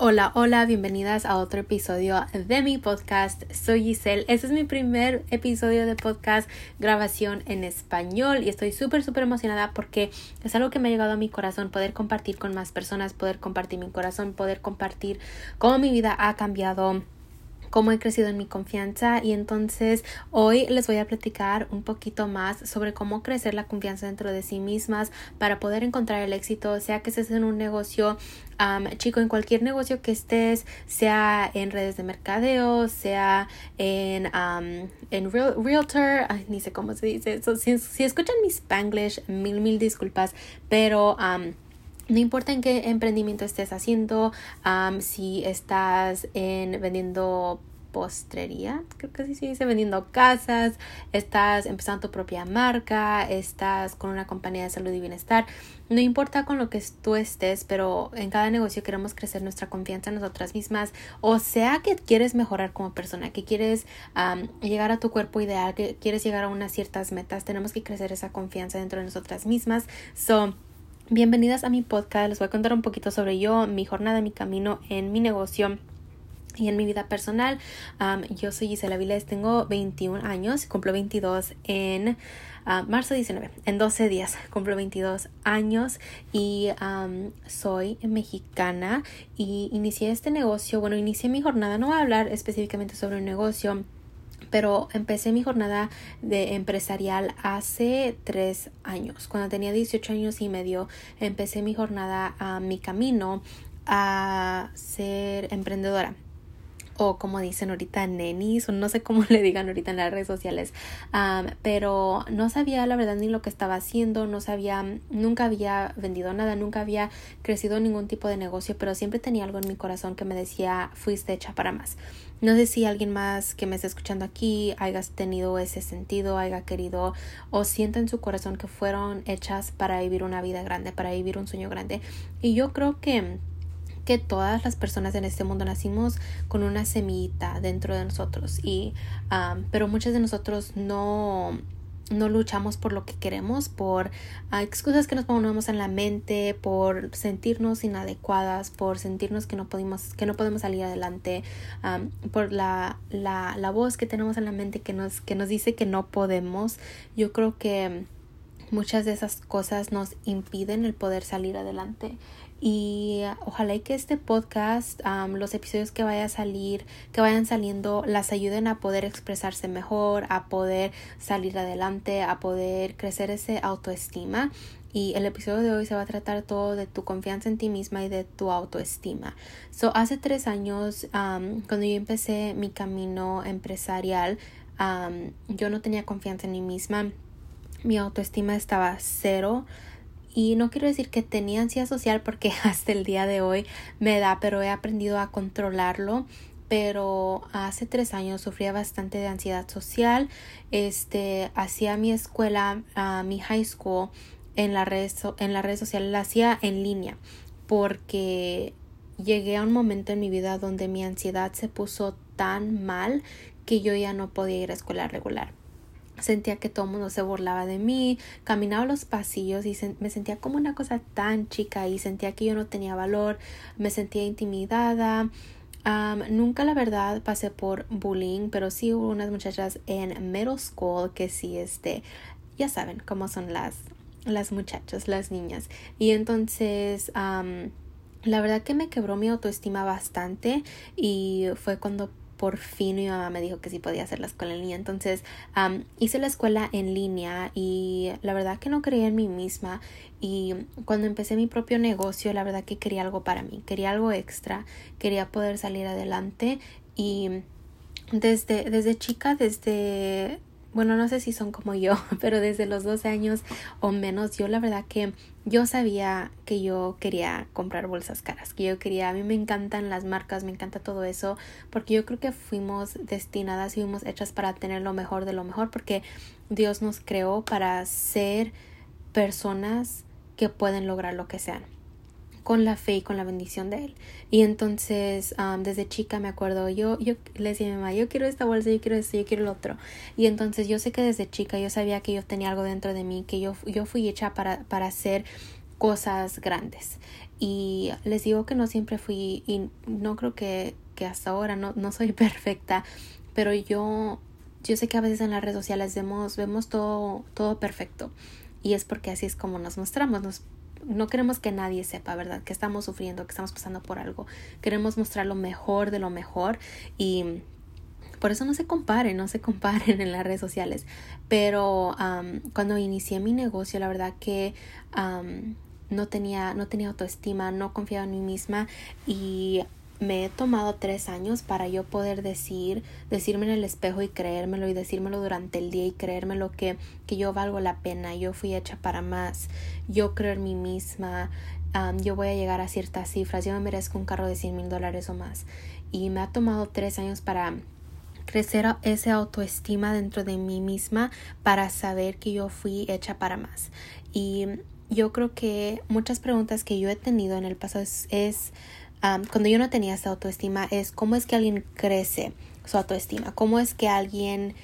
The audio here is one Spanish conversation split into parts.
Hola, hola, bienvenidas a otro episodio de mi podcast. Soy Giselle. Este es mi primer episodio de podcast grabación en español y estoy súper, súper emocionada porque es algo que me ha llegado a mi corazón poder compartir con más personas, poder compartir mi corazón, poder compartir cómo mi vida ha cambiado cómo he crecido en mi confianza y entonces hoy les voy a platicar un poquito más sobre cómo crecer la confianza dentro de sí mismas para poder encontrar el éxito, sea que estés en un negocio chico, en cualquier negocio que estés, sea en redes de mercadeo, sea en, en realtor, ni sé cómo se dice, si, si, escuchan mi spanglish, mil, mil disculpas, pero no importa en qué emprendimiento estés haciendo, si estás en vendiendo postrería, creo que así se dice, vendiendo casas, estás empezando tu propia marca, estás con una compañía de salud y bienestar, no importa con lo que tú estés, pero en cada negocio queremos crecer nuestra confianza en nosotras mismas, o sea que quieres mejorar como persona, que quieres llegar a tu cuerpo ideal, que quieres llegar a unas ciertas metas, tenemos que crecer esa confianza dentro de nosotras mismas. So, Bienvenidas a mi podcast. Les voy a contar un poquito sobre yo, mi jornada, mi camino en mi negocio y en mi vida personal. yo soy Gisela Viles, tengo 21 años, cumplo 22 en uh, marzo 19, en 12 días cumplo 22 años y soy mexicana y inicié este negocio, bueno, inicié mi jornada, no voy a hablar específicamente sobre un negocio pero empecé mi jornada de empresarial hace tres años. Cuando tenía 18 años y medio, empecé mi jornada, a mi camino a ser emprendedora o como dicen ahorita nenis o no sé cómo le digan ahorita en las redes sociales pero no sabía la verdad ni lo que estaba haciendo no sabía nunca había vendido nada nunca había crecido ningún tipo de negocio pero siempre tenía algo en mi corazón que me decía fuiste hecha para más no sé si alguien más que me está escuchando aquí haya tenido ese sentido, haya querido o sienta en su corazón que fueron hechas para vivir una vida grande, para vivir un sueño grande. Y yo creo que que todas las personas en este mundo nacimos con una semillita dentro de nosotros y pero muchas de nosotros no no luchamos por lo que queremos, por ah, excusas que nos ponemos en la mente, por sentirnos inadecuadas, por sentirnos que no podemos, que no podemos salir adelante, por la, la, la, voz que tenemos en la mente que nos, que nos dice que no podemos. Yo creo que muchas de esas cosas nos impiden el poder salir adelante y ojalá que este podcast, los episodios que vaya a salir, que vayan saliendo, las ayuden a poder expresarse mejor, a poder salir adelante, a poder crecer ese autoestima. Y el episodio de hoy se va a tratar todo de tu confianza en ti misma y de tu autoestima. So, hace tres años, cuando yo empecé mi camino empresarial, yo no tenía confianza en mí misma. Mi autoestima estaba cero. Y no quiero decir que tenía ansiedad social porque hasta el día de hoy me da, pero he aprendido a controlarlo. Pero hace tres años sufría bastante de ansiedad social. Este, hacía mi escuela, mi high school en la red, en la red social, la hacía en línea porque llegué a un momento en mi vida donde mi ansiedad se puso tan mal que yo ya no podía ir a escuela regular sentía que todo el mundo se burlaba de mí, caminaba los pasillos y me sentía como una cosa tan chica y sentía que yo no tenía valor, me sentía intimidada. nunca la verdad pasé por bullying, pero sí hubo unas muchachas en middle school que sí, este, ya saben cómo son las, las muchachas, las niñas. Y entonces, la verdad que me quebró mi autoestima bastante y fue cuando por fin mi mamá me dijo que sí podía hacer la escuela en línea. Entonces hice la escuela en línea y la verdad que no creía en mí misma. Y cuando empecé mi propio negocio, la verdad que quería algo para mí, quería algo extra, quería poder salir adelante. Y desde, desde chica, desde bueno, no sé si son como yo, pero desde los 12 años o menos, yo la verdad que yo sabía que yo quería comprar bolsas caras, que yo quería, a mí me encantan las marcas, me encanta todo eso, porque yo creo que fuimos destinadas y fuimos hechas para tener lo mejor de lo mejor, porque Dios nos creó para ser personas que pueden lograr lo que sean con la fe y con la bendición de él. Y entonces, desde chica me acuerdo, yo, yo le decía a mi mamá, yo quiero esta bolsa, yo quiero esto, yo quiero el otro. Y entonces yo sé que desde chica yo sabía que yo tenía algo dentro de mí, que yo, yo fui hecha para, para hacer cosas grandes. Y les digo que no siempre fui y no creo que, que hasta ahora no, no soy perfecta, pero yo, yo sé que a veces en las redes sociales vemos, vemos todo, todo perfecto y es porque así es como nos mostramos, no queremos que nadie sepa, ¿verdad? Que estamos sufriendo, que estamos pasando por algo. Queremos mostrar lo mejor de lo mejor y por eso no se comparen, no se comparen en las redes sociales. Pero cuando inicié mi negocio, la verdad que no, tenía, no tenía autoestima, no confiaba en mí misma y me he tomado tres años para yo poder decir, decirme en el espejo y creérmelo y decírmelo durante el día y creérmelo que, que yo valgo la pena, yo fui hecha para más, yo creo en mí misma, yo voy a llegar a ciertas cifras, yo me merezco un carro de 100 mil dólares o más. Y me ha tomado tres años para crecer esa autoestima dentro de mí misma para saber que yo fui hecha para más. Y yo creo que muchas preguntas que yo he tenido en el pasado es cuando yo no tenía esa autoestima es cómo es que alguien crece su autoestima, cómo es que alguien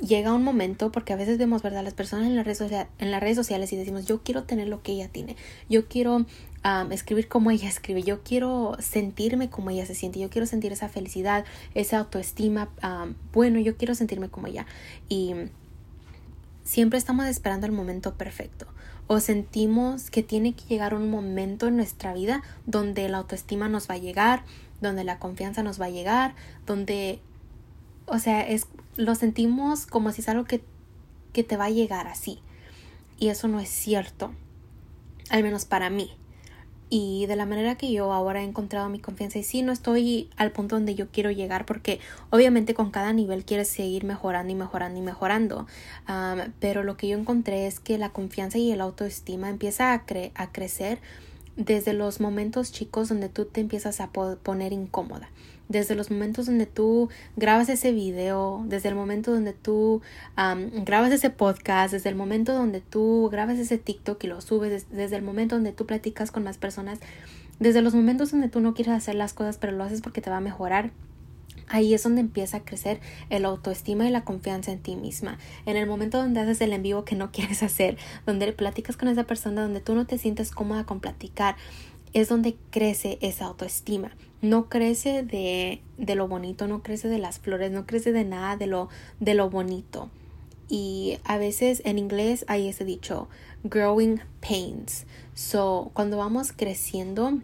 llega un momento, porque a veces vemos, ¿verdad? Las personas en las redes, en las redes sociales y decimos, yo quiero tener lo que ella tiene, yo quiero escribir como ella escribe, yo quiero sentirme como ella se siente, yo quiero sentir esa felicidad, esa autoestima, bueno, yo quiero sentirme como ella. Y siempre estamos esperando el momento perfecto o sentimos que tiene que llegar un momento en nuestra vida donde la autoestima nos va a llegar, donde la confianza nos va a llegar, donde, o sea, es, lo sentimos como si es algo que, que te va a llegar así. Y eso no es cierto, al menos para mí y de la manera que yo ahora he encontrado mi confianza y sí no estoy al punto donde yo quiero llegar porque obviamente con cada nivel quieres seguir mejorando y mejorando y mejorando pero lo que yo encontré es que la confianza y el autoestima empieza a, a crecer desde los momentos chicos donde tú te empiezas a poner incómoda desde los momentos donde tú grabas ese video, desde el momento donde tú grabas ese podcast, desde el momento donde tú grabas ese TikTok y lo subes, desde el momento donde tú platicas con más personas, desde los momentos donde tú no quieres hacer las cosas pero lo haces porque te va a mejorar. Ahí es donde empieza a crecer el autoestima y la confianza en ti misma. En el momento donde haces el en vivo que no quieres hacer, donde platicas con esa persona, donde tú no te sientes cómoda con platicar, es donde crece esa autoestima. No crece de, de, lo bonito, no crece de las flores, no crece de nada de lo, de lo bonito. Y a veces en inglés hay ese dicho, growing pains. So, cuando vamos creciendo,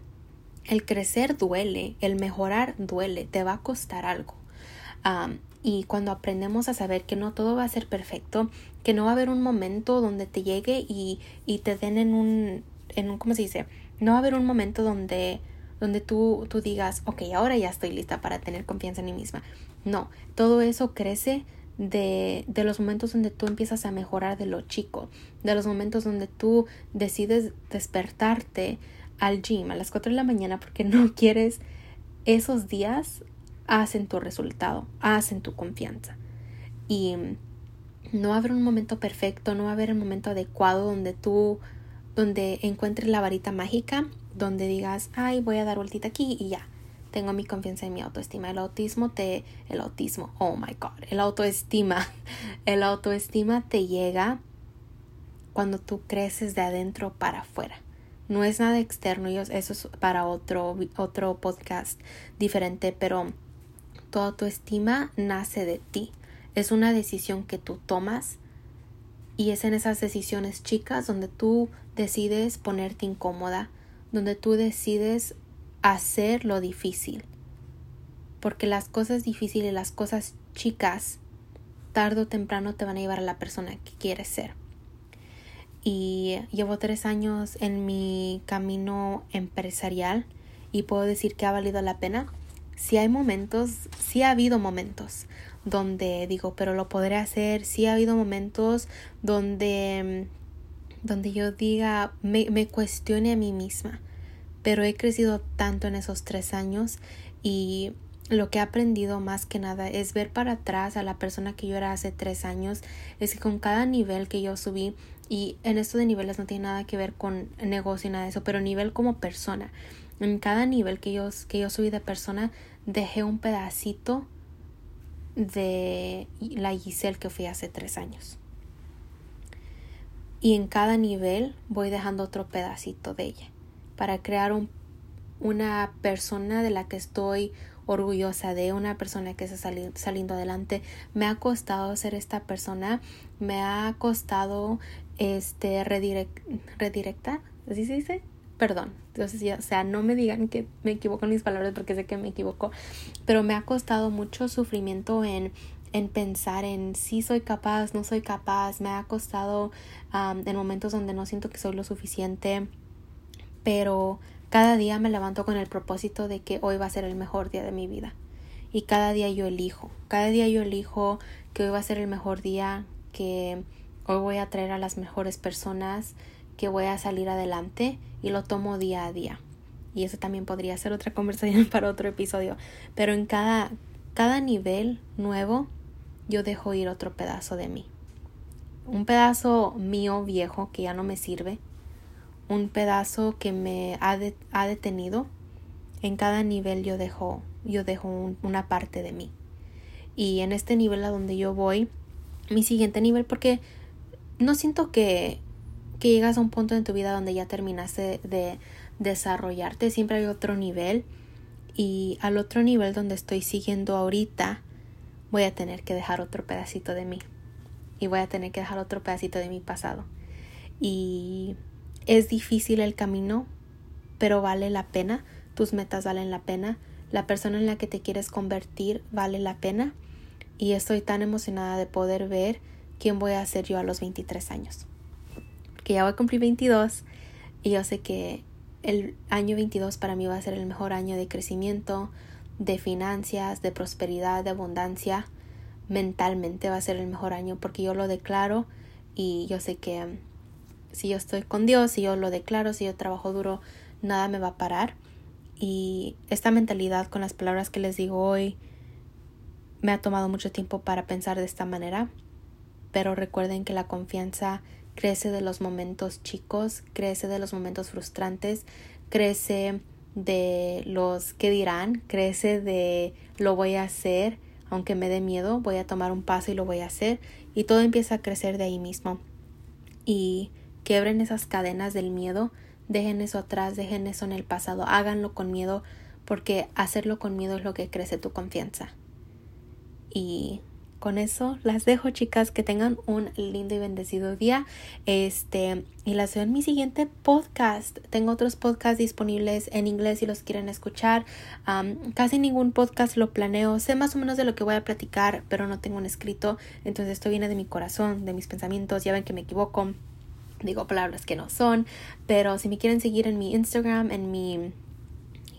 el crecer duele, el mejorar duele, te va a costar algo. y cuando aprendemos a saber que no todo va a ser perfecto, que no va a haber un momento donde te llegue y, y te den en un, en un, ¿cómo se dice? No va a haber un momento donde, donde tú, tú digas, ok, ahora ya estoy lista para tener confianza en mí misma. No, todo eso crece de, de, los momentos donde tú empiezas a mejorar de lo chico, de los momentos donde tú decides despertarte al gym a las 4 de la mañana porque no quieres esos días hacen tu resultado, hacen tu confianza. Y no va a haber un momento perfecto, no va haber un momento adecuado donde tú donde encuentres la varita mágica, donde digas, ay, voy a dar vueltita aquí y ya. Tengo mi confianza en mi autoestima. El autismo te. El autismo. Oh my god. El autoestima. El autoestima te llega cuando tú creces de adentro para afuera. No es nada externo. Eso es para otro, otro podcast diferente. Pero tu autoestima nace de ti. Es una decisión que tú tomas y es en esas decisiones chicas donde tú decides ponerte incómoda, donde tú decides hacer lo difícil. Porque las cosas difíciles, las cosas chicas, tarde o temprano te van a llevar a la persona que quieres ser. Y llevo tres años en mi camino empresarial y puedo decir que ha valido la pena. Si hay momentos, sí ha habido momentos donde digo, pero lo podré hacer. Sí ha habido momentos donde, donde yo diga, me, me cuestione a mí misma. Pero he crecido tanto en esos tres años y lo que he aprendido más que nada es ver para atrás a la persona que yo era hace tres años. Es que con cada nivel que yo subí, y en esto de niveles no tiene nada que ver con negocio y nada de eso, pero nivel como persona. En cada nivel que yo, que yo subí de persona, dejé un pedacito de la Giselle que fui hace tres años. Y en cada nivel voy dejando otro pedacito de ella. para crear un, una persona de la que estoy orgullosa de una persona que está saliendo adelante. Me ha costado ser esta persona, me ha costado este redirectar, ¿así se dice? Perdón, entonces ya, o sea, no me digan que me equivoco en mis palabras porque sé que me equivoco, pero me ha costado mucho sufrimiento en en pensar en si soy capaz, no soy capaz, me ha costado en momentos donde no siento que soy lo suficiente, pero cada día me levanto con el propósito de que hoy va a ser el mejor día de mi vida. Y cada día yo elijo, cada día yo elijo que hoy va a ser el mejor día, que hoy voy a traer a las mejores personas, que voy a salir adelante y lo tomo día a día. Y eso también podría ser otra conversación para otro episodio. Pero en cada, cada nivel nuevo yo dejo ir otro pedazo de mí. Un pedazo mío viejo que ya no me sirve, un pedazo que me ha, ha detenido. En cada nivel yo dejo, yo dejo una parte de mí. Y en este nivel a donde yo voy, mi siguiente nivel, porque no siento que, que llegas a un punto en tu vida donde ya terminaste de desarrollarte, siempre hay otro nivel. Y al otro nivel donde estoy siguiendo ahorita, voy a tener que dejar otro pedacito de mí. Y voy a tener que dejar otro pedacito de mi pasado. Y es difícil el camino, pero vale la pena. Tus metas valen la pena. La persona en la que te quieres convertir vale la pena. Y estoy tan emocionada de poder ver quién voy a ser yo a los 23 años. Que ya voy a cumplir 22 y yo sé que el año 22 para mí va a ser el mejor año de crecimiento, de finanzas, de prosperidad, de abundancia. Mentalmente va a ser el mejor año porque yo lo declaro y yo sé que si yo estoy con Dios, si yo lo declaro, si yo trabajo duro, nada me va a parar. Y esta mentalidad con las palabras que les digo hoy me ha tomado mucho tiempo para pensar de esta manera. Pero recuerden que la confianza crece de los momentos chicos, crece de los momentos frustrantes, crece de los que dirán, crece de lo voy a hacer, aunque me dé miedo, voy a tomar un paso y lo voy a hacer. Y todo empieza a crecer de ahí mismo. Y Quiebren esas cadenas del miedo, dejen eso atrás, dejen eso en el pasado, háganlo con miedo, porque hacerlo con miedo es lo que crece tu confianza. Y con eso las dejo, chicas, que tengan un lindo y bendecido día. Este, y las veo en mi siguiente podcast. Tengo otros podcasts disponibles en inglés si los quieren escuchar. casi ningún podcast lo planeo. Sé más o menos de lo que voy a platicar, pero no tengo un escrito. Entonces esto viene de mi corazón, de mis pensamientos. Ya ven que me equivoco digo palabras que no son, pero si me quieren seguir en mi Instagram, en mi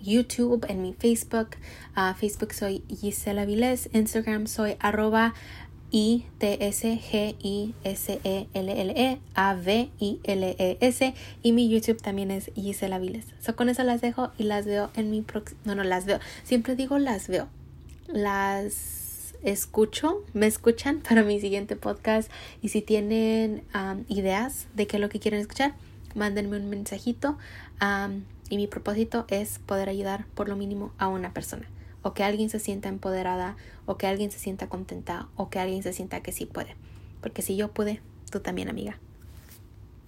YouTube, en mi Facebook, Facebook soy Gisela Viles, Instagram soy arroba I T S G I S E L L E A V I L E S y mi YouTube también es Gisela Viles. So con eso las dejo y las veo en mi próximo no no las veo, siempre digo las veo. Las escucho, me escuchan para mi siguiente podcast y si tienen ideas de qué es lo que quieren escuchar, mándenme un mensajito y mi propósito es poder ayudar por lo mínimo a una persona o que alguien se sienta empoderada o que alguien se sienta contenta o que alguien se sienta que sí puede. Porque si yo pude, tú también amiga.